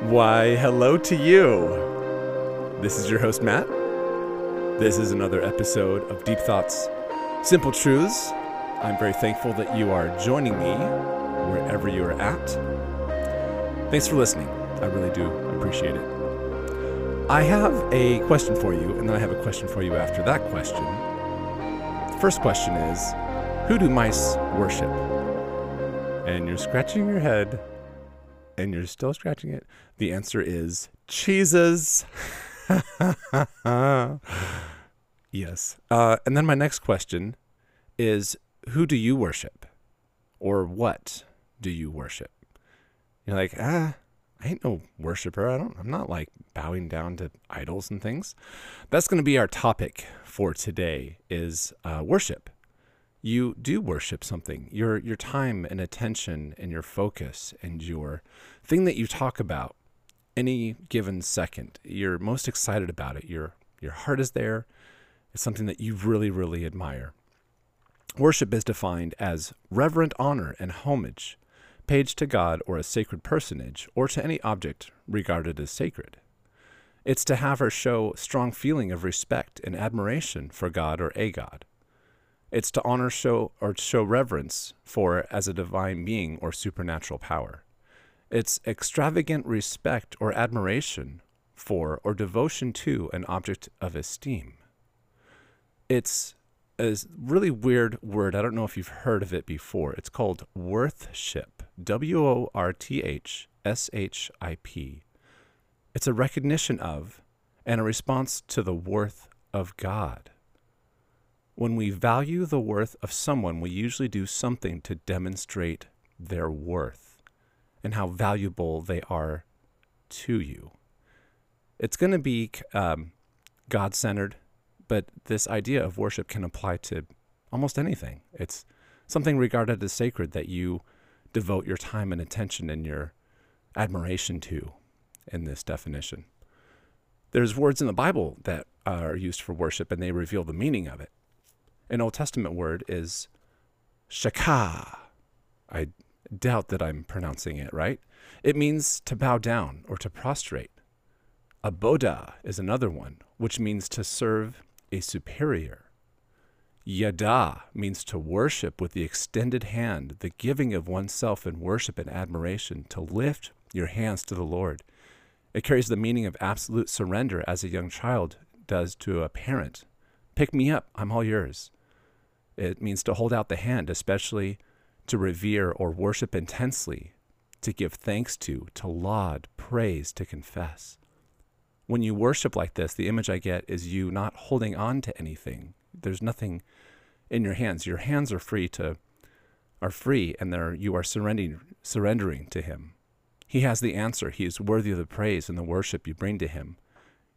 Why, hello to you. This is your host, Matt. This is another episode of Deep Thoughts, Simple Truths. I'm very thankful that you are joining me wherever you are at. Thanks for listening. I really do appreciate it. I have a question for you, and then I have a question for you after that question. The first question is Who do mice worship? And you're scratching your head and you're still scratching it? The answer is cheeses. yes. Uh, and then my next question is who do you worship? Or what do you worship? You're like, ah, I ain't no worshiper. I don't I'm not like bowing down to idols and things. That's going to be our topic for today is uh, worship. You do worship something. Your your time and attention and your focus and your thing that you talk about any given second. You're most excited about it. Your your heart is there. It's something that you really really admire. Worship is defined as reverent honor and homage paid to God or a sacred personage or to any object regarded as sacred. It's to have or show strong feeling of respect and admiration for God or a God. It's to honor show or show reverence for as a divine being or supernatural power. It's extravagant respect or admiration for or devotion to an object of esteem. It's a really weird word. I don't know if you've heard of it before. It's called worthship. W O R T H S H I P. It's a recognition of and a response to the worth of God. When we value the worth of someone, we usually do something to demonstrate their worth and how valuable they are to you. It's going to be um, God centered, but this idea of worship can apply to almost anything. It's something regarded as sacred that you devote your time and attention and your admiration to in this definition. There's words in the Bible that are used for worship and they reveal the meaning of it. An Old Testament word is shakah. I doubt that I'm pronouncing it right. It means to bow down or to prostrate. Aboda is another one, which means to serve a superior. Yada means to worship with the extended hand, the giving of oneself in worship and admiration, to lift your hands to the Lord. It carries the meaning of absolute surrender as a young child does to a parent. Pick me up, I'm all yours. It means to hold out the hand, especially to revere or worship intensely, to give thanks to, to laud, praise, to confess. When you worship like this, the image I get is you not holding on to anything. There's nothing in your hands. Your hands are free to are free and they you are surrendering surrendering to him. He has the answer. He is worthy of the praise and the worship you bring to him.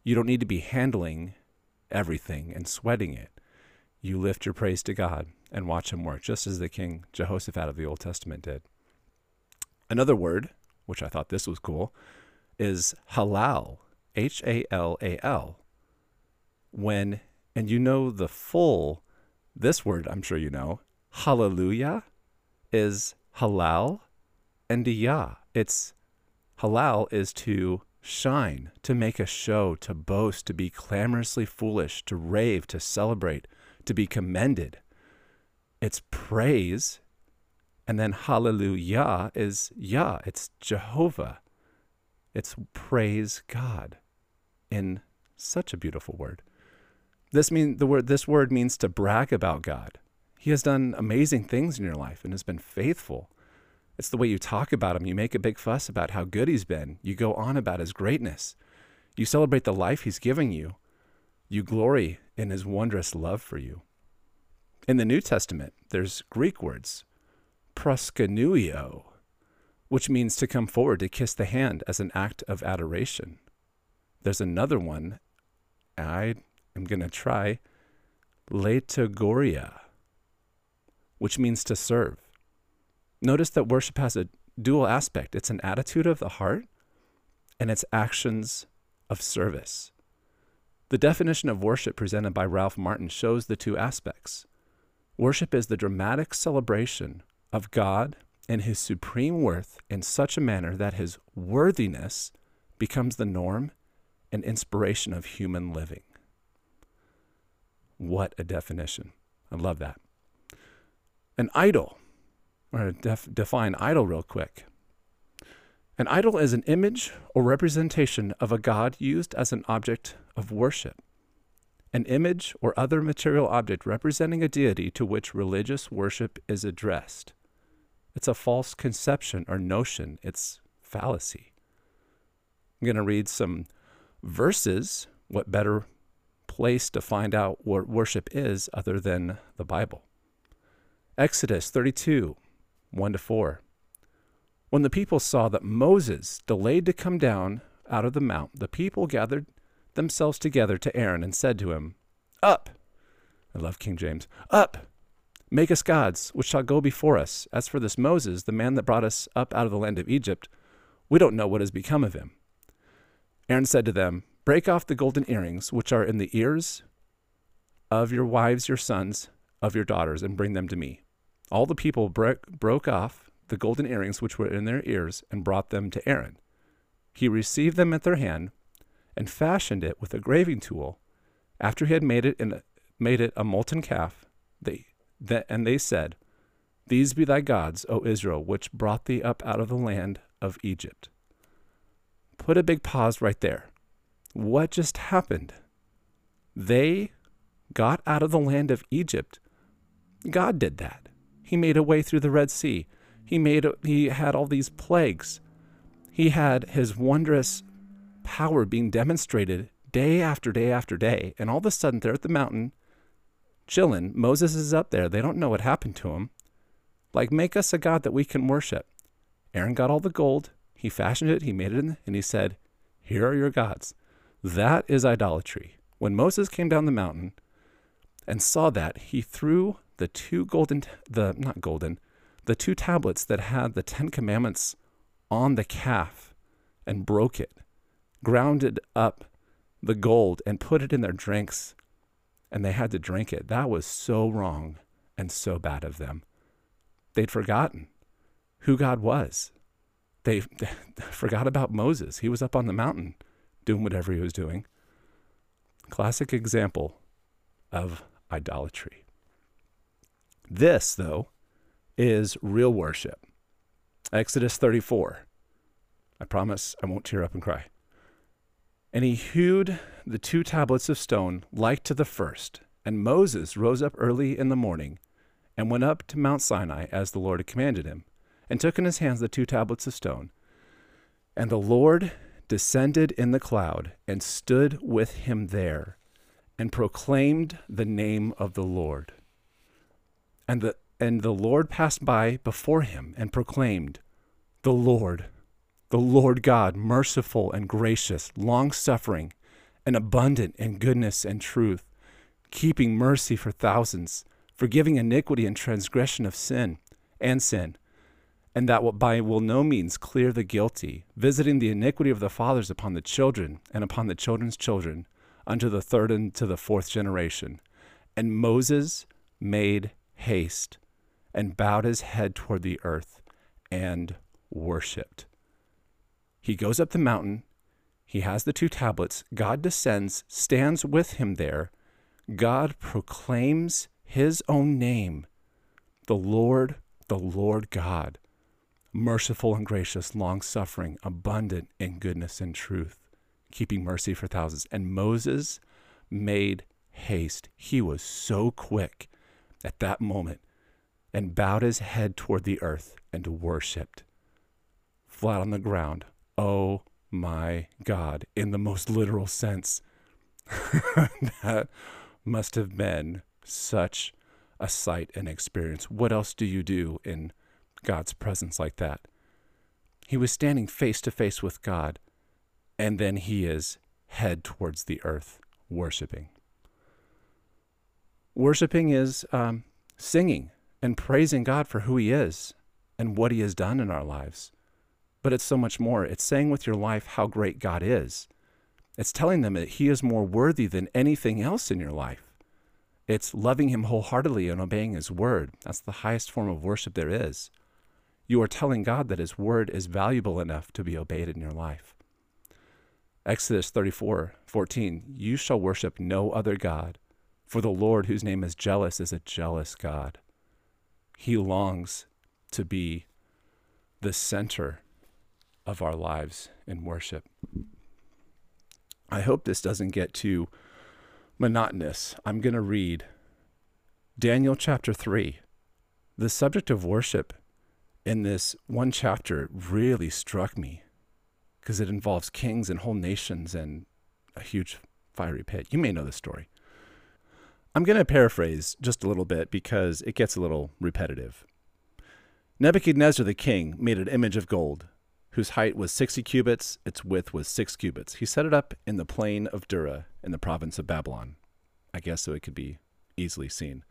You don't need to be handling everything and sweating it. You lift your praise to God and watch him work, just as the king Jehoshaphat of the Old Testament did. Another word, which I thought this was cool, is halal, H A L A L. When, and you know the full, this word I'm sure you know, hallelujah is halal and yah. It's halal is to shine, to make a show, to boast, to be clamorously foolish, to rave, to celebrate, to be commended. It's praise. And then hallelujah is Yah, it's Jehovah. It's praise God in such a beautiful word. This mean the word this word means to brag about God. He has done amazing things in your life and has been faithful. It's the way you talk about him. You make a big fuss about how good he's been. You go on about his greatness. You celebrate the life he's giving you. You glory in his wondrous love for you. In the New Testament, there's Greek words, proskuneo, which means to come forward to kiss the hand as an act of adoration. There's another one, I am going to try, letogoria, which means to serve. Notice that worship has a dual aspect it's an attitude of the heart and it's actions of service. The definition of worship presented by Ralph Martin shows the two aspects. Worship is the dramatic celebration of God and his supreme worth in such a manner that his worthiness becomes the norm and inspiration of human living. What a definition. I love that. An idol, or def- define idol real quick. An idol is an image or representation of a god used as an object of worship. An image or other material object representing a deity to which religious worship is addressed. It's a false conception or notion, it's fallacy. I'm going to read some verses. What better place to find out what worship is other than the Bible? Exodus 32, 1 to 4. When the people saw that Moses delayed to come down out of the mount, the people gathered themselves together to Aaron and said to him, Up! I love King James. Up! Make us gods, which shall go before us. As for this Moses, the man that brought us up out of the land of Egypt, we don't know what has become of him. Aaron said to them, Break off the golden earrings which are in the ears of your wives, your sons, of your daughters, and bring them to me. All the people broke off the golden earrings which were in their ears and brought them to Aaron. He received them at their hand and fashioned it with a graving tool. After he had made it, in made it a molten calf, they, the, and they said, These be thy gods, O Israel, which brought thee up out of the land of Egypt. Put a big pause right there. What just happened? They got out of the land of Egypt. God did that. He made a way through the Red Sea. He made he had all these plagues. He had his wondrous power being demonstrated day after day after day. And all of a sudden they're at the mountain chilling. Moses is up there. They don't know what happened to him. Like, make us a God that we can worship. Aaron got all the gold. He fashioned it, he made it, and he said, Here are your gods. That is idolatry. When Moses came down the mountain and saw that, he threw the two golden, the not golden, the two tablets that had the Ten Commandments on the calf and broke it, grounded up the gold and put it in their drinks, and they had to drink it. That was so wrong and so bad of them. They'd forgotten who God was. They, they forgot about Moses. He was up on the mountain doing whatever he was doing. Classic example of idolatry. This, though, is real worship. Exodus 34. I promise I won't tear up and cry. And he hewed the two tablets of stone like to the first. And Moses rose up early in the morning and went up to Mount Sinai as the Lord had commanded him, and took in his hands the two tablets of stone. And the Lord descended in the cloud and stood with him there and proclaimed the name of the Lord. And the and the Lord passed by before him and proclaimed, The Lord, the Lord God, merciful and gracious, long suffering, and abundant in goodness and truth, keeping mercy for thousands, forgiving iniquity and transgression of sin and sin, and that by will no means clear the guilty, visiting the iniquity of the fathers upon the children and upon the children's children, unto the third and to the fourth generation. And Moses made haste and bowed his head toward the earth and worshiped. He goes up the mountain. He has the two tablets. God descends, stands with him there. God proclaims his own name, the Lord, the Lord God, merciful and gracious, long suffering, abundant in goodness and truth, keeping mercy for thousands. And Moses made haste. He was so quick at that moment and bowed his head toward the earth and worshiped. Flat on the ground. Oh my God, in the most literal sense. that must have been such a sight and experience. What else do you do in God's presence like that? He was standing face to face with God, and then he is head towards the earth, worshiping. Worshiping is um, singing and praising God for who He is and what He has done in our lives. But it's so much more. It's saying with your life how great God is. It's telling them that He is more worthy than anything else in your life. It's loving Him wholeheartedly and obeying His word. That's the highest form of worship there is. You are telling God that His word is valuable enough to be obeyed in your life. Exodus 34 14. You shall worship no other God, for the Lord, whose name is jealous, is a jealous God. He longs to be the center of our lives in worship. I hope this doesn't get too monotonous. I'm going to read Daniel chapter 3. The subject of worship in this one chapter really struck me because it involves kings and whole nations and a huge fiery pit. You may know the story. I'm going to paraphrase just a little bit because it gets a little repetitive. Nebuchadnezzar the king made an image of gold, whose height was 60 cubits, its width was 6 cubits. He set it up in the plain of Dura in the province of Babylon. I guess so it could be easily seen.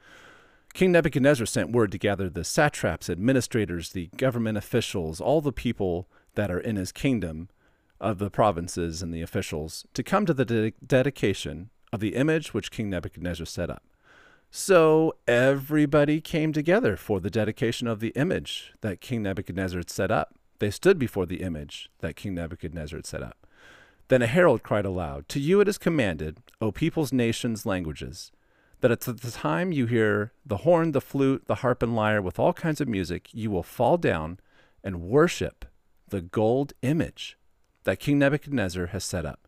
King Nebuchadnezzar sent word to gather the satraps, administrators, the government officials, all the people that are in his kingdom of the provinces and the officials to come to the de- dedication of the image which King Nebuchadnezzar set up. So everybody came together for the dedication of the image that King Nebuchadnezzar had set up. They stood before the image that King Nebuchadnezzar had set up. Then a herald cried aloud, To you it is commanded, O peoples, nations, languages, that at the time you hear the horn, the flute, the harp, and lyre with all kinds of music, you will fall down and worship the gold image that King Nebuchadnezzar has set up.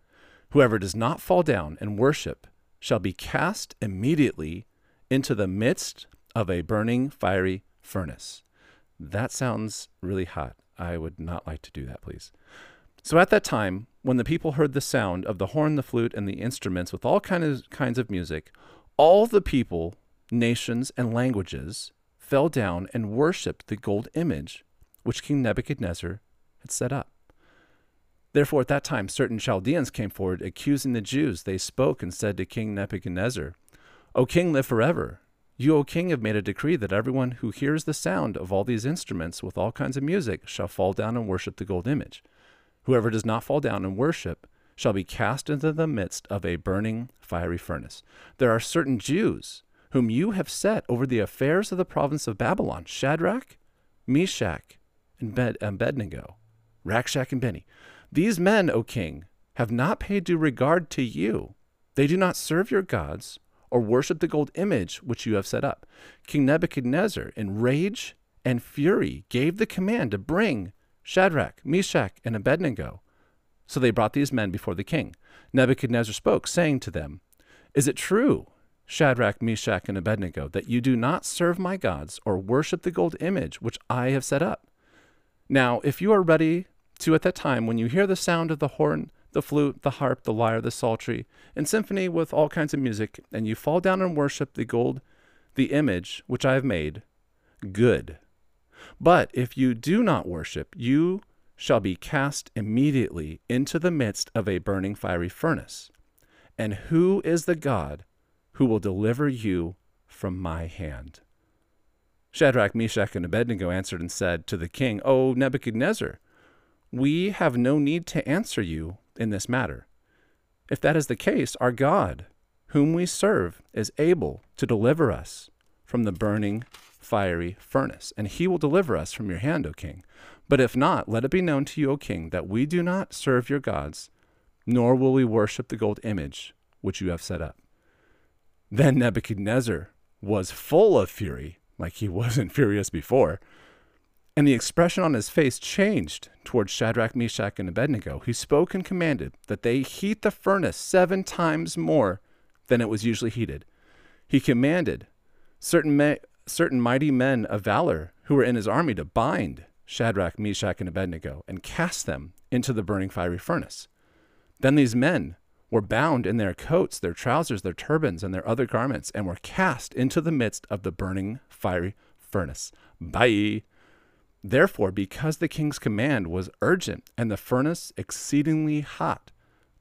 Whoever does not fall down and worship shall be cast immediately into the midst of a burning fiery furnace. That sounds really hot. I would not like to do that, please. So at that time, when the people heard the sound of the horn, the flute, and the instruments with all kinds of, kinds of music, all the people, nations, and languages fell down and worshipped the gold image which King Nebuchadnezzar had set up. Therefore, at that time, certain Chaldeans came forward, accusing the Jews. They spoke and said to King Nebuchadnezzar, O king, live forever. You, O king, have made a decree that everyone who hears the sound of all these instruments with all kinds of music shall fall down and worship the gold image. Whoever does not fall down and worship shall be cast into the midst of a burning fiery furnace. There are certain Jews whom you have set over the affairs of the province of Babylon Shadrach, Meshach, and Abednego, Rakshak and Benny. These men, O king, have not paid due regard to you. They do not serve your gods or worship the gold image which you have set up. King Nebuchadnezzar, in rage and fury, gave the command to bring Shadrach, Meshach, and Abednego. So they brought these men before the king. Nebuchadnezzar spoke, saying to them, Is it true, Shadrach, Meshach, and Abednego, that you do not serve my gods or worship the gold image which I have set up? Now, if you are ready to at that time, when you hear the sound of the horn, the flute, the harp, the lyre, the psaltery, and symphony with all kinds of music, and you fall down and worship the gold, the image which I have made, good. But if you do not worship, you shall be cast immediately into the midst of a burning fiery furnace. And who is the God who will deliver you from my hand? Shadrach, Meshach, and Abednego answered and said to the king, O Nebuchadnezzar, we have no need to answer you in this matter. If that is the case, our God, whom we serve, is able to deliver us from the burning fiery furnace, and he will deliver us from your hand, O king. But if not, let it be known to you, O king, that we do not serve your gods, nor will we worship the gold image which you have set up. Then Nebuchadnezzar was full of fury, like he wasn't furious before, and the expression on his face changed towards Shadrach, Meshach, and Abednego. He spoke and commanded that they heat the furnace seven times more than it was usually heated. He commanded certain, me- certain mighty men of valor who were in his army to bind Shadrach, Meshach, and Abednego and cast them into the burning fiery furnace. Then these men were bound in their coats, their trousers, their turbans, and their other garments, and were cast into the midst of the burning fiery furnace. Bye. Therefore, because the king's command was urgent and the furnace exceedingly hot,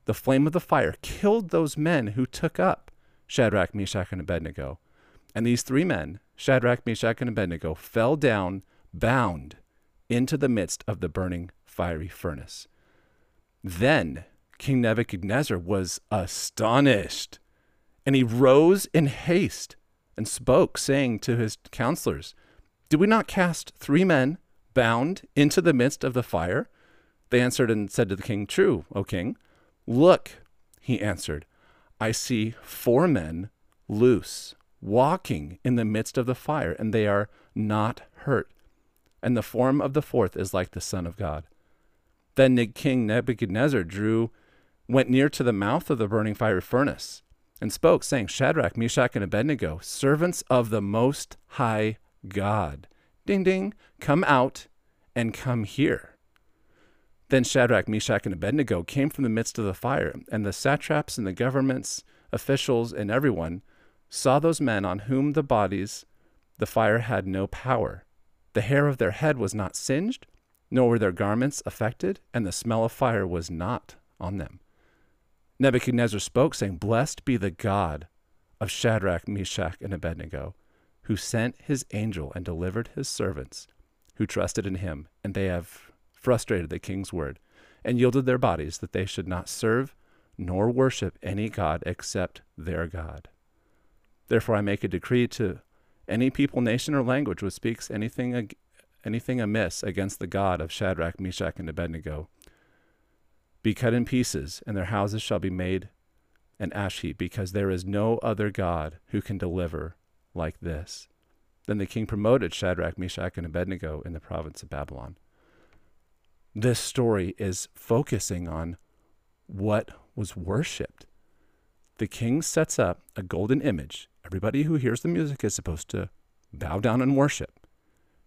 the flame of the fire killed those men who took up Shadrach, Meshach, and Abednego. And these three men, Shadrach, Meshach, and Abednego, fell down bound into the midst of the burning fiery furnace. Then King Nebuchadnezzar was astonished, and he rose in haste and spoke, saying to his counselors, Did we not cast three men bound into the midst of the fire? They answered and said to the king, True, O king. Look, he answered, I see four men loose, walking in the midst of the fire, and they are not hurt. And the form of the fourth is like the Son of God. Then King Nebuchadnezzar drew, went near to the mouth of the burning fiery furnace, and spoke, saying, Shadrach, Meshach, and Abednego, servants of the Most High God, ding ding, come out and come here. Then Shadrach, Meshach, and Abednego came from the midst of the fire, and the satraps and the government's officials and everyone saw those men on whom the bodies the fire had no power. The hair of their head was not singed, nor were their garments affected, and the smell of fire was not on them. Nebuchadnezzar spoke, saying, Blessed be the God of Shadrach, Meshach, and Abednego, who sent his angel and delivered his servants who trusted in him, and they have frustrated the king's word, and yielded their bodies that they should not serve nor worship any god except their God. Therefore, I make a decree to any people, nation, or language which speaks anything, anything amiss against the God of Shadrach, Meshach, and Abednego be cut in pieces, and their houses shall be made an ash heap, because there is no other God who can deliver like this. Then the king promoted Shadrach, Meshach, and Abednego in the province of Babylon. This story is focusing on what was worshipped. The king sets up a golden image. Everybody who hears the music is supposed to bow down and worship.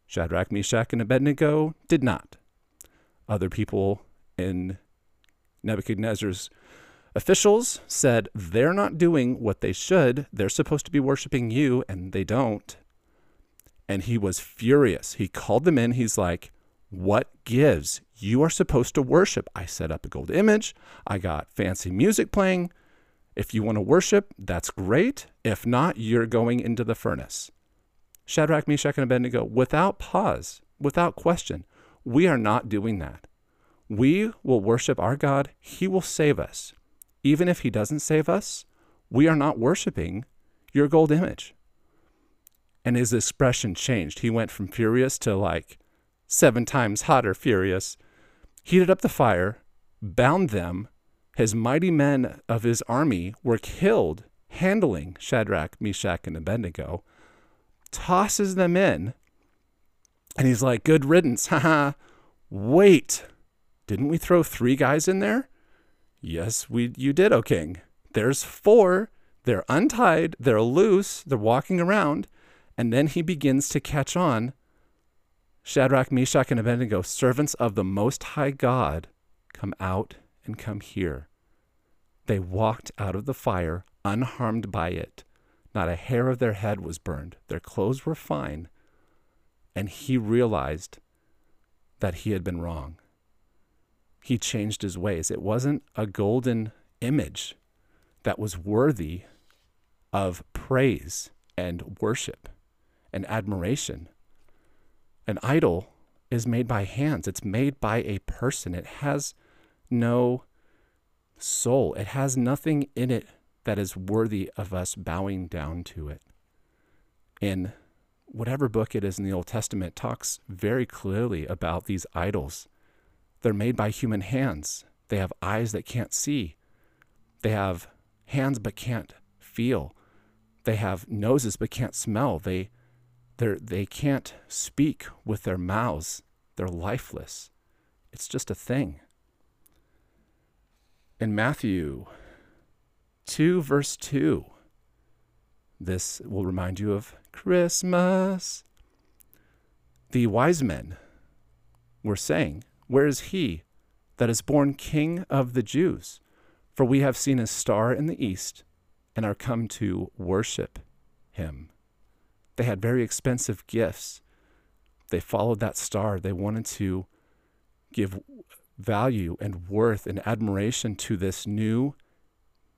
Shadrach, Meshach, and Abednego did not. Other people in Nebuchadnezzar's officials said they're not doing what they should. They're supposed to be worshiping you, and they don't and he was furious. He called them in. He's like, What gives? You are supposed to worship. I set up a gold image. I got fancy music playing. If you want to worship, that's great. If not, you're going into the furnace. Shadrach, Meshach, and Abednego, without pause, without question, we are not doing that. We will worship our God. He will save us. Even if He doesn't save us, we are not worshiping your gold image and his expression changed. He went from furious to like seven times hotter furious, heated up the fire, bound them. His mighty men of his army were killed handling Shadrach, Meshach, and Abednego, tosses them in, and he's like, Good riddance. Haha. Wait, didn't we throw three guys in there? Yes, we you did, O king. There's four. They're untied, they're loose, they're walking around. And then he begins to catch on Shadrach, Meshach, and Abednego, servants of the Most High God, come out and come here. They walked out of the fire unharmed by it. Not a hair of their head was burned. Their clothes were fine. And he realized that he had been wrong. He changed his ways. It wasn't a golden image that was worthy of praise and worship and admiration. An idol is made by hands, it's made by a person. It has no soul, it has nothing in it that is worthy of us bowing down to it. In whatever book it is in the Old Testament, talks very clearly about these idols. They're made by human hands. They have eyes that can't see. They have hands but can't feel. They have noses but can't smell. They they're, they can't speak with their mouths. They're lifeless. It's just a thing. In Matthew 2, verse 2, this will remind you of Christmas. The wise men were saying, Where is he that is born King of the Jews? For we have seen his star in the east and are come to worship him. They had very expensive gifts. They followed that star. They wanted to give value and worth and admiration to this new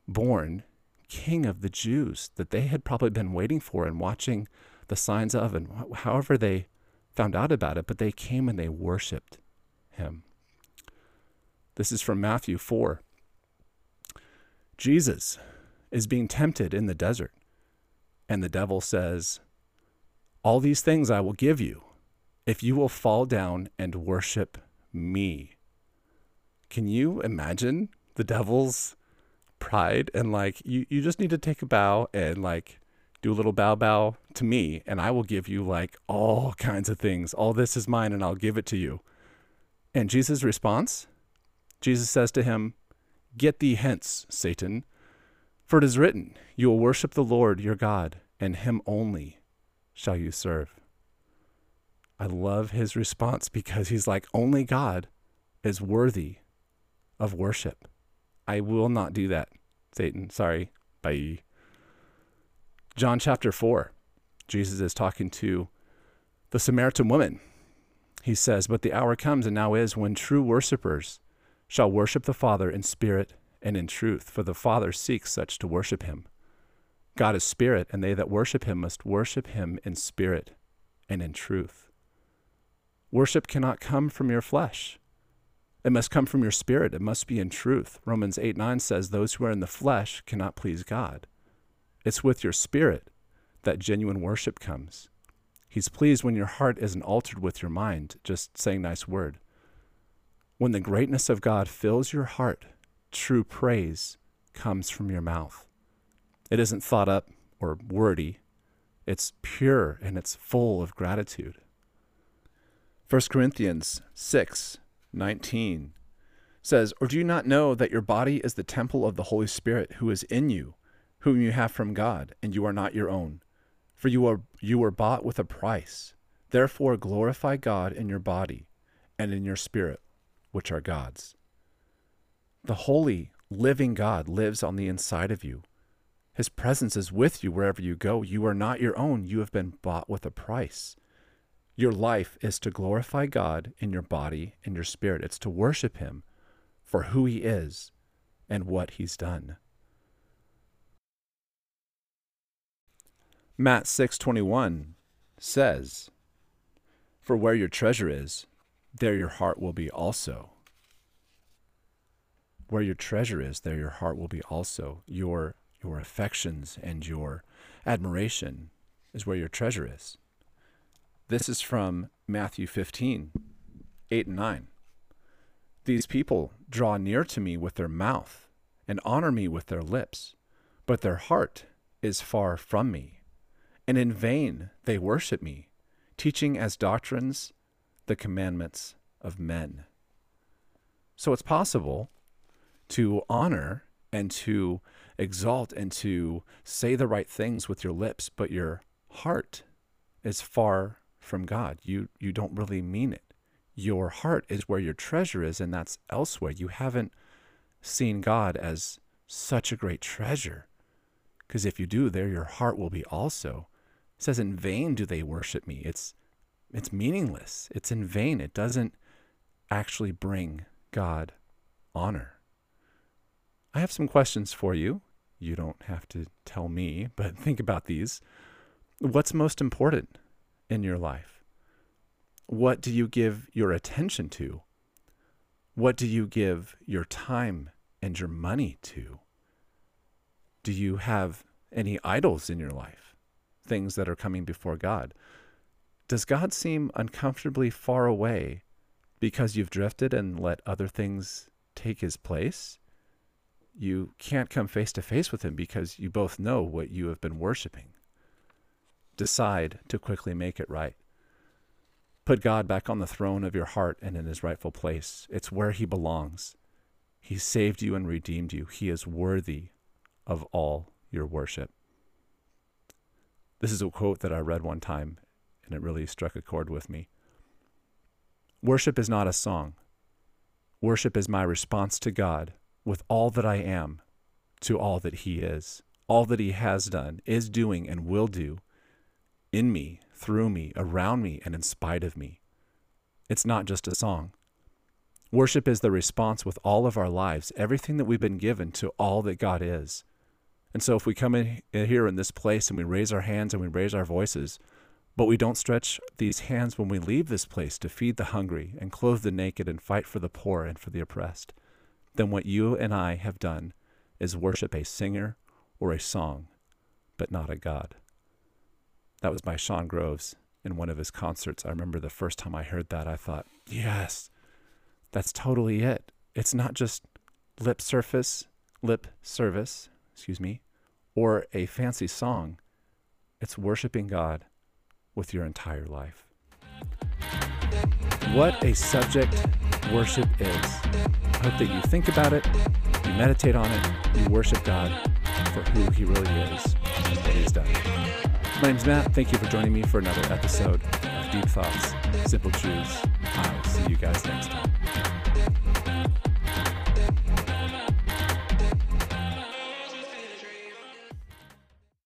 born king of the Jews that they had probably been waiting for and watching the signs of, and however they found out about it, but they came and they worshiped him. This is from Matthew 4. Jesus is being tempted in the desert, and the devil says, all these things I will give you if you will fall down and worship me. Can you imagine the devil's pride and like you you just need to take a bow and like do a little bow bow to me and I will give you like all kinds of things. All this is mine and I'll give it to you. And Jesus' response, Jesus says to him, Get thee hence, Satan, for it is written, You will worship the Lord your God, and him only shall you serve. I love his response because he's like, Only God is worthy of worship. I will not do that, Satan. Sorry. Bye. John chapter 4, Jesus is talking to the Samaritan woman. He says, But the hour comes and now is when true worshippers shall worship the Father in spirit and in truth, for the Father seeks such to worship him. God is spirit, and they that worship him must worship him in spirit and in truth. Worship cannot come from your flesh. It must come from your spirit. It must be in truth. Romans 8 9 says, Those who are in the flesh cannot please God. It's with your spirit that genuine worship comes. He's pleased when your heart isn't altered with your mind, just saying nice word. When the greatness of God fills your heart, true praise comes from your mouth. It isn't thought up or wordy, it's pure and it's full of gratitude. 1 Corinthians 6 19 says, Or do you not know that your body is the temple of the Holy Spirit who is in you, whom you have from God, and you are not your own? For you are you were bought with a price. Therefore glorify God in your body and in your spirit, which are God's. The holy, living God lives on the inside of you. His presence is with you wherever you go. You are not your own. You have been bought with a price. Your life is to glorify God in your body and your spirit. It's to worship Him for who He is and what He's done. Matt 6:21 says, "For where your treasure is, there your heart will be also." Where your treasure is, there your heart will be also. Your your affections and your admiration is where your treasure is. This is from Matthew 15, 8 and 9. These people draw near to me with their mouth and honor me with their lips, but their heart is far from me. And in vain they worship me, teaching as doctrines the commandments of men. So it's possible to honor and to exalt and to say the right things with your lips, but your heart is far from God. You you don't really mean it. Your heart is where your treasure is, and that's elsewhere. You haven't seen God as such a great treasure. Because if you do, there your heart will be also. Says, In vain do they worship me. It's it's meaningless. It's in vain. It doesn't actually bring God honor. I have some questions for you. You don't have to tell me, but think about these. What's most important in your life? What do you give your attention to? What do you give your time and your money to? Do you have any idols in your life? Things that are coming before God? Does God seem uncomfortably far away because you've drifted and let other things take his place? You can't come face to face with him because you both know what you have been worshiping decide to quickly make it right. Put God back on the throne of your heart and in his rightful place. It's where he belongs. He saved you and redeemed you. He is worthy of all your worship. This is a quote that I read one time, and it really struck a chord with me. Worship is not a song. Worship is my response to God with all that I am to all that He is, all that He has done, is doing, and will do in me, through me, around me, and in spite of me. It's not just a song. Worship is the response with all of our lives, everything that we've been given to all that God is. And so if we come in here in this place and we raise our hands and we raise our voices, but we don't stretch these hands when we leave this place to feed the hungry and clothe the naked and fight for the poor and for the oppressed, then what you and I have done is worship a singer or a song, but not a God. That was by Shaun Groves in one of his concerts. I remember the first time I heard that, I thought, yes, that's totally it. It's not just lip surface, lip service, excuse me, or a fancy song. It's worshiping God with your entire life. What a subject worship is. I hope that you think about it, you meditate on it, you worship God for who He really is and what He's done. My name's Matt. Thank you for joining me for another episode of Deep Thoughts, Simple Truths. I'll see you guys next time.